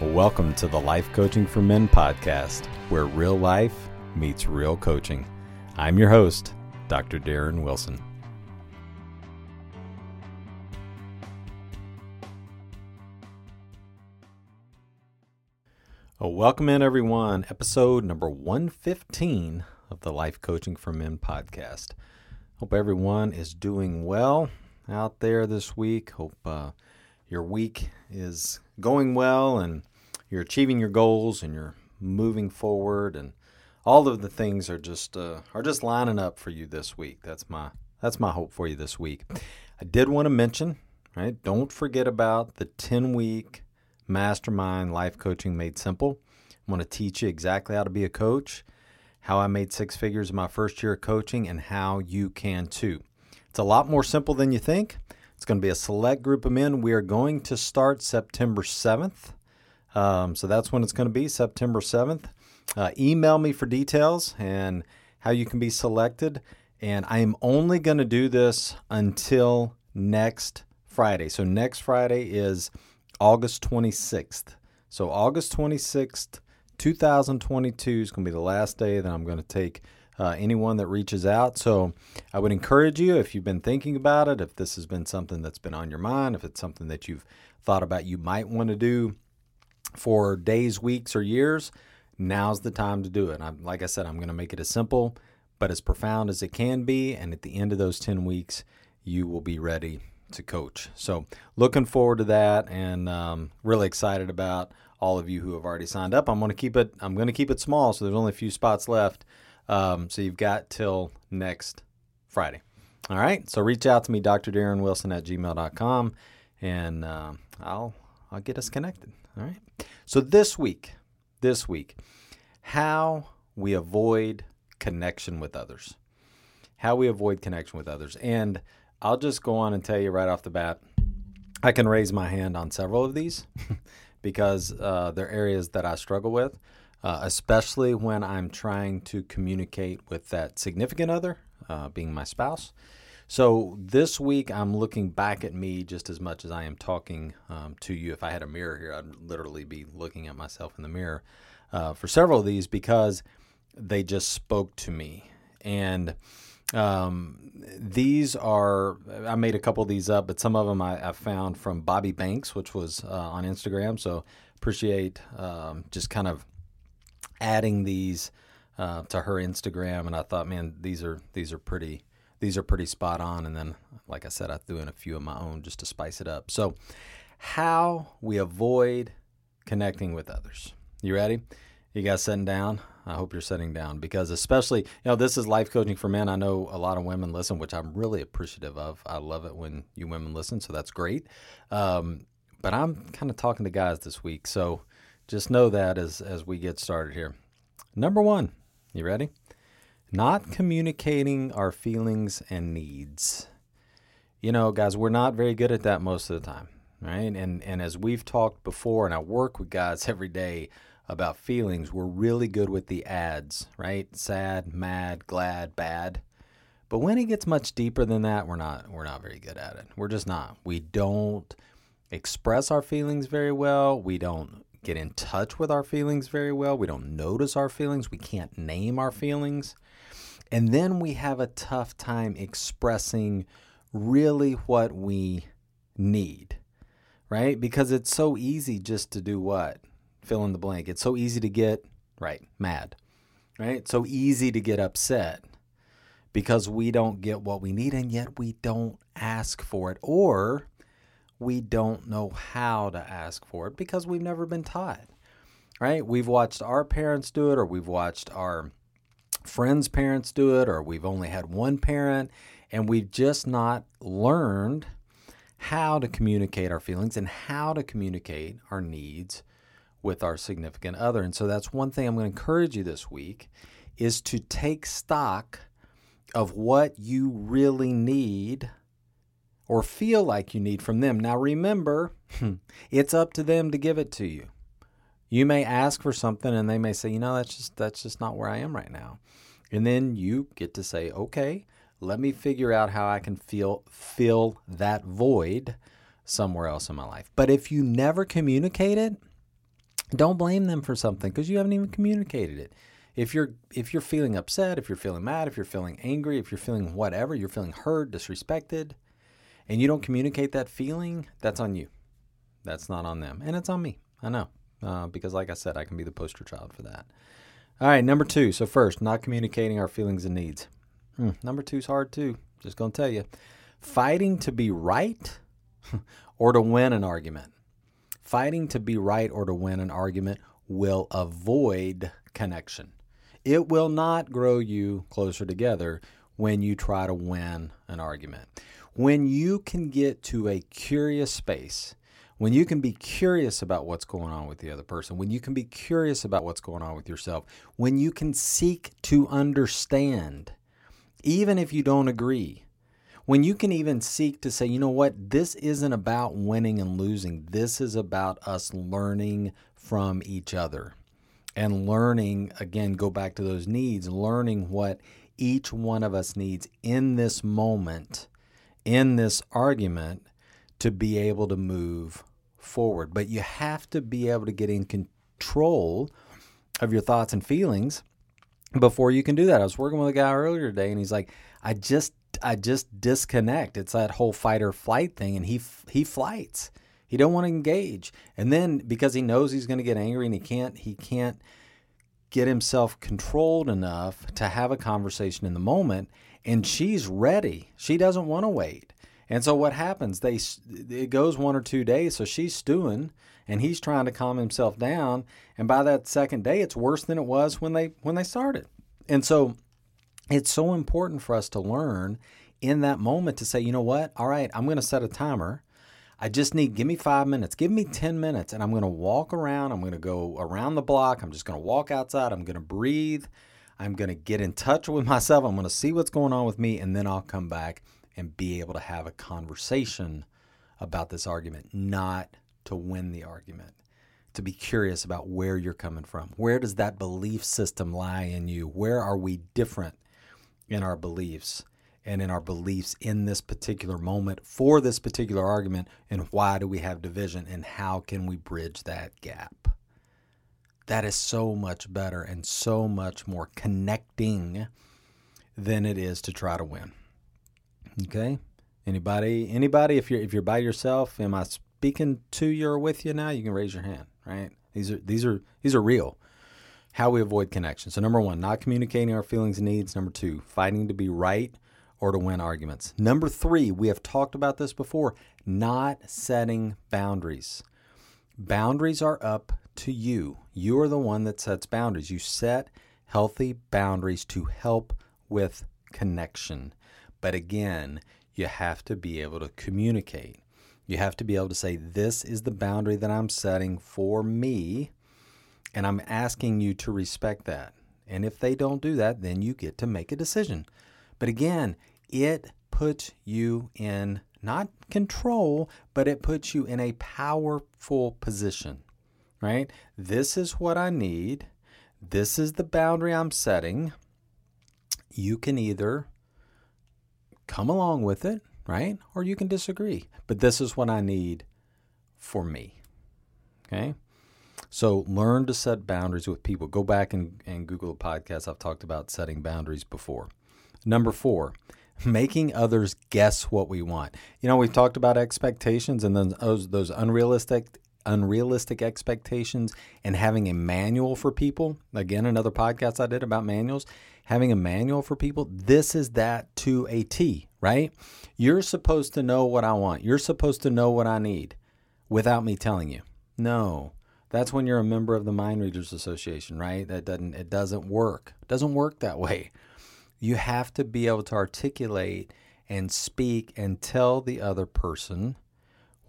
Welcome to the Life Coaching for Men podcast, where real life meets real coaching. I'm your host, Dr. Darren Wilson. Well, welcome in, everyone. Episode number 115 of the Life Coaching for Men podcast. Hope everyone is doing well out there this week. Hope uh, your week is going well and you're achieving your goals and you're moving forward and all of the things are just uh, are just lining up for you this week. That's my that's my hope for you this week. I did want to mention, right? Don't forget about the 10 week mastermind life coaching made simple. I'm going to teach you exactly how to be a coach, how I made six figures in my first year of coaching, and how you can too. It's a lot more simple than you think. It's going to be a select group of men. We are going to start September 7th. Um, so that's when it's going to be, September 7th. Uh, email me for details and how you can be selected. And I am only going to do this until next Friday. So next Friday is August 26th. So August 26th, 2022 is going to be the last day that I'm going to take uh, anyone that reaches out. So I would encourage you, if you've been thinking about it, if this has been something that's been on your mind, if it's something that you've thought about you might want to do, for days, weeks, or years, now's the time to do it. I'm, like I said, I'm going to make it as simple but as profound as it can be. And at the end of those 10 weeks, you will be ready to coach. So, looking forward to that and um, really excited about all of you who have already signed up. I'm going to keep it. I'm going to keep it small, so there's only a few spots left. Um, so you've got till next Friday. All right. So reach out to me, Dr. Darren Wilson at gmail.com, and uh, I'll I'll get us connected. All right. So this week, this week, how we avoid connection with others. How we avoid connection with others. And I'll just go on and tell you right off the bat, I can raise my hand on several of these because uh, they're areas that I struggle with, uh, especially when I'm trying to communicate with that significant other, uh, being my spouse. So this week, I'm looking back at me just as much as I am talking um, to you. If I had a mirror here, I'd literally be looking at myself in the mirror uh, for several of these because they just spoke to me. And um, these are, I made a couple of these up, but some of them I, I found from Bobby Banks, which was uh, on Instagram. So appreciate um, just kind of adding these uh, to her Instagram. And I thought, man, these are these are pretty these are pretty spot on. And then, like I said, I threw in a few of my own just to spice it up. So, how we avoid connecting with others. You ready? You guys sitting down? I hope you're sitting down because, especially, you know, this is life coaching for men. I know a lot of women listen, which I'm really appreciative of. I love it when you women listen, so that's great. Um, but I'm kind of talking to guys this week, so just know that as as we get started here. Number one, you ready? not communicating our feelings and needs. You know, guys, we're not very good at that most of the time, right? And and as we've talked before, and I work with guys every day about feelings, we're really good with the ads, right? Sad, mad, glad, bad. But when it gets much deeper than that, we're not we're not very good at it. We're just not. We don't express our feelings very well. We don't get in touch with our feelings very well. We don't notice our feelings. We can't name our feelings. And then we have a tough time expressing really what we need, right? Because it's so easy just to do what? Fill in the blank. It's so easy to get, right, mad, right? So easy to get upset because we don't get what we need and yet we don't ask for it or we don't know how to ask for it because we've never been taught. Right? We've watched our parents do it or we've watched our friends' parents do it or we've only had one parent and we've just not learned how to communicate our feelings and how to communicate our needs with our significant other. And so that's one thing I'm going to encourage you this week is to take stock of what you really need or feel like you need from them. Now remember, it's up to them to give it to you. You may ask for something and they may say, "You know, that's just that's just not where I am right now." And then you get to say, "Okay, let me figure out how I can feel fill that void somewhere else in my life." But if you never communicate it, don't blame them for something because you haven't even communicated it if you're if you're feeling upset, if you're feeling mad, if you're feeling angry, if you're feeling whatever, you're feeling hurt, disrespected, and you don't communicate that feeling, that's on you. That's not on them, and it's on me. I know uh, because, like I said, I can be the poster child for that. All right, number two. So first, not communicating our feelings and needs. Hmm, number two is hard too. Just gonna tell you, fighting to be right or to win an argument. Fighting to be right or to win an argument will avoid connection. It will not grow you closer together when you try to win an argument. When you can get to a curious space, when you can be curious about what's going on with the other person, when you can be curious about what's going on with yourself, when you can seek to understand, even if you don't agree, when you can even seek to say, you know what, this isn't about winning and losing, this is about us learning from each other and learning again go back to those needs learning what each one of us needs in this moment in this argument to be able to move forward. But you have to be able to get in control of your thoughts and feelings before you can do that. I was working with a guy earlier today and he's like i just i just disconnect. It's that whole fight or flight thing and he he flights. He don't want to engage. And then because he knows he's going to get angry and he can't he can't get himself controlled enough to have a conversation in the moment and she's ready. She doesn't want to wait. And so what happens? They it goes one or two days so she's stewing and he's trying to calm himself down and by that second day it's worse than it was when they when they started. And so it's so important for us to learn in that moment to say, you know what? All right, I'm going to set a timer I just need, give me five minutes, give me 10 minutes, and I'm going to walk around. I'm going to go around the block. I'm just going to walk outside. I'm going to breathe. I'm going to get in touch with myself. I'm going to see what's going on with me, and then I'll come back and be able to have a conversation about this argument, not to win the argument, to be curious about where you're coming from. Where does that belief system lie in you? Where are we different in our beliefs? and in our beliefs in this particular moment for this particular argument and why do we have division and how can we bridge that gap that is so much better and so much more connecting than it is to try to win. Okay? Anybody anybody if you're if you're by yourself am i speaking to you or with you now? You can raise your hand right? These are these are these are real. How we avoid connection so number one not communicating our feelings and needs. Number two fighting to be right or to win arguments. Number three, we have talked about this before not setting boundaries. Boundaries are up to you. You are the one that sets boundaries. You set healthy boundaries to help with connection. But again, you have to be able to communicate. You have to be able to say, This is the boundary that I'm setting for me, and I'm asking you to respect that. And if they don't do that, then you get to make a decision. But again, it puts you in not control, but it puts you in a powerful position, right? This is what I need. This is the boundary I'm setting. You can either come along with it, right? Or you can disagree. But this is what I need for me. Okay? So learn to set boundaries with people. Go back and, and Google the podcast. I've talked about setting boundaries before. Number four, making others guess what we want. You know, we've talked about expectations and then those, those unrealistic unrealistic expectations and having a manual for people. Again, another podcast I did about manuals. Having a manual for people, this is that to a T, right? You're supposed to know what I want. You're supposed to know what I need without me telling you. No. That's when you're a member of the Mind Readers Association, right? That doesn't it doesn't work. It doesn't work that way. You have to be able to articulate and speak and tell the other person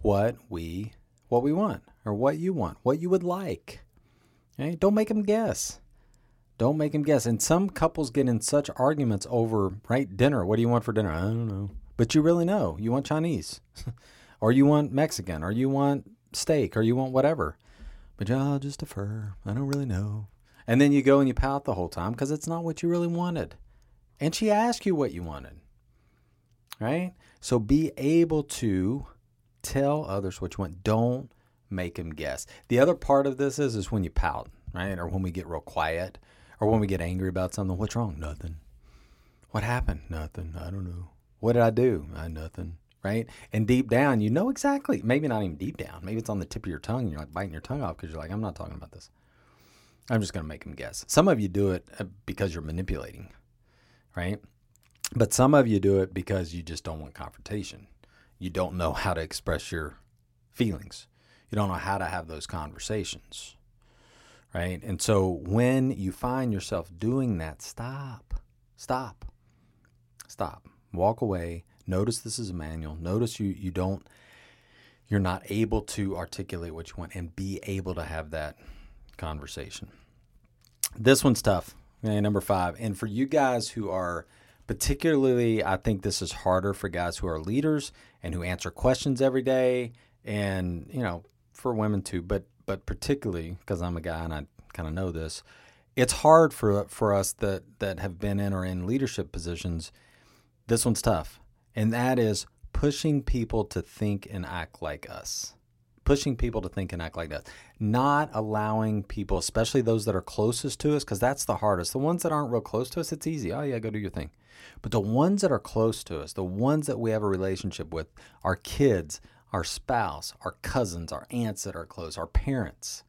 what we what we want or what you want, what you would like. Okay? Don't make them guess. Don't make them guess. And some couples get in such arguments over, right, dinner. What do you want for dinner? I don't know. But you really know. You want Chinese, or you want Mexican, or you want steak, or you want whatever. But I'll just defer. I don't really know. And then you go and you pout the whole time because it's not what you really wanted. And she asked you what you wanted. Right? So be able to tell others what you want. Don't make them guess. The other part of this is is when you pout, right? Or when we get real quiet, or when we get angry about something. What's wrong? Nothing. What happened? Nothing. I don't know. What did I do? I nothing. Right? And deep down, you know exactly. Maybe not even deep down. Maybe it's on the tip of your tongue. And you're like biting your tongue off because you're like, I'm not talking about this. I'm just going to make them guess. Some of you do it uh, because you're manipulating, right? But some of you do it because you just don't want confrontation. You don't know how to express your feelings. You don't know how to have those conversations, right? And so when you find yourself doing that, stop, stop, stop, walk away. Notice this is a manual. Notice you you don't you're not able to articulate what you want and be able to have that conversation. This one's tough. Okay, number five. And for you guys who are particularly, I think this is harder for guys who are leaders and who answer questions every day, and you know, for women too. But but particularly because I'm a guy and I kind of know this, it's hard for for us that that have been in or in leadership positions. This one's tough, and that is pushing people to think and act like us pushing people to think and act like that, not allowing people, especially those that are closest to us, because that's the hardest. The ones that aren't real close to us, it's easy. Oh, yeah, go do your thing. But the ones that are close to us, the ones that we have a relationship with, our kids, our spouse, our cousins, our aunts that are close, our parents,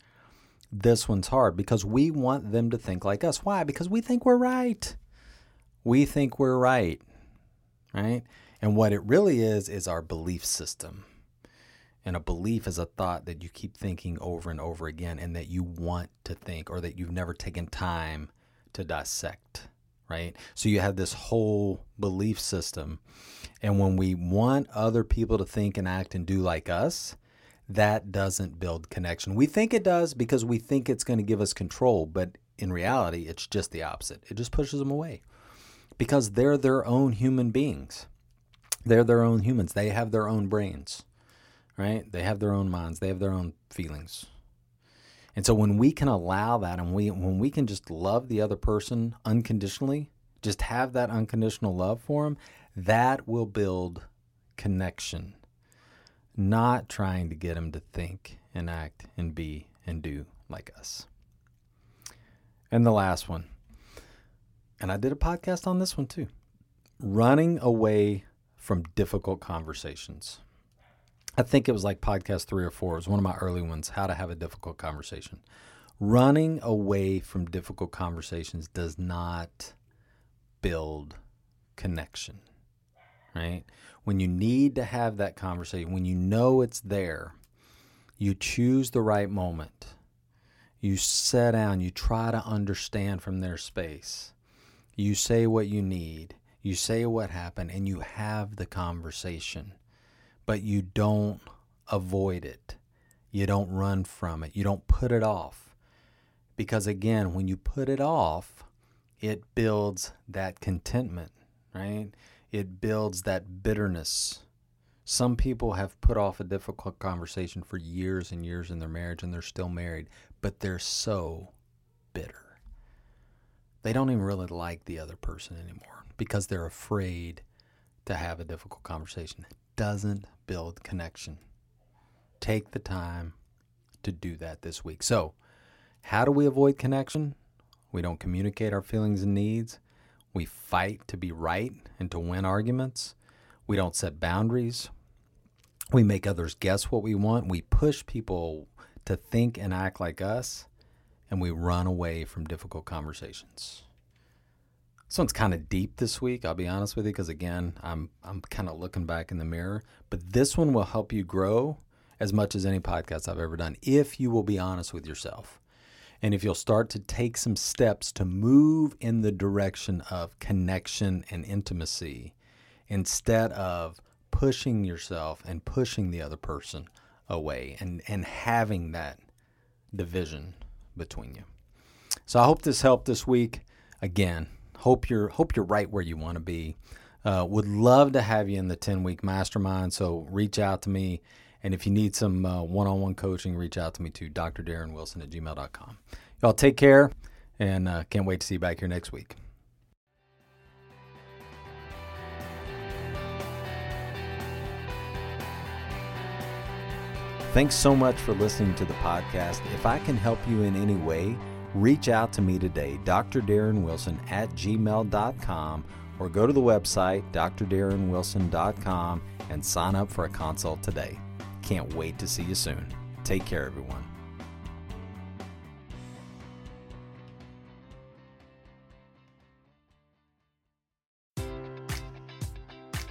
this one's hard because we want them to think like us. Why? Because we think we're right. We think we're right, right? And what it really is, is our belief system. And a belief is a thought that you keep thinking over and over again and that you want to think or that you've never taken time to dissect, right? So you have this whole belief system. And when we want other people to think and act and do like us, that doesn't build connection. We think it does because we think it's going to give us control, but in reality, it's just the opposite. It just pushes them away because they're their own human beings. They're their own humans. They have their own brains right? They have their own minds, they have their own feelings. And so when we can allow that and we when we can just love the other person unconditionally, just have that unconditional love for them, that will build connection. Not trying to get them to think and act and be and do like us. And the last one. And I did a podcast on this one too. Running away from difficult conversations. I think it was like podcast three or four. It was one of my early ones, How to Have a Difficult Conversation. Running away from difficult conversations does not build connection, right? When you need to have that conversation, when you know it's there, you choose the right moment. You sit down, you try to understand from their space. You say what you need, you say what happened, and you have the conversation but you don't avoid it. You don't run from it. You don't put it off. Because again, when you put it off, it builds that contentment, right? It builds that bitterness. Some people have put off a difficult conversation for years and years in their marriage and they're still married, but they're so bitter. They don't even really like the other person anymore because they're afraid to have a difficult conversation. Doesn't build connection. Take the time to do that this week. So, how do we avoid connection? We don't communicate our feelings and needs. We fight to be right and to win arguments. We don't set boundaries. We make others guess what we want. We push people to think and act like us. And we run away from difficult conversations. This one's kind of deep this week, I'll be honest with you, because again, I'm, I'm kind of looking back in the mirror. But this one will help you grow as much as any podcast I've ever done if you will be honest with yourself. And if you'll start to take some steps to move in the direction of connection and intimacy instead of pushing yourself and pushing the other person away and, and having that division between you. So I hope this helped this week. Again, hope you're hope you're right where you want to be. Uh, would love to have you in the 10 week mastermind. So reach out to me and if you need some one on one coaching, reach out to me to drdarrenwilson at gmail.com. Y'all take care and uh, can't wait to see you back here next week. Thanks so much for listening to the podcast. If I can help you in any way, reach out to me today, Dr. Darren Wilson at gmail.com, or go to the website, drdarrenwilson.com, and sign up for a consult today. Can't wait to see you soon. Take care, everyone.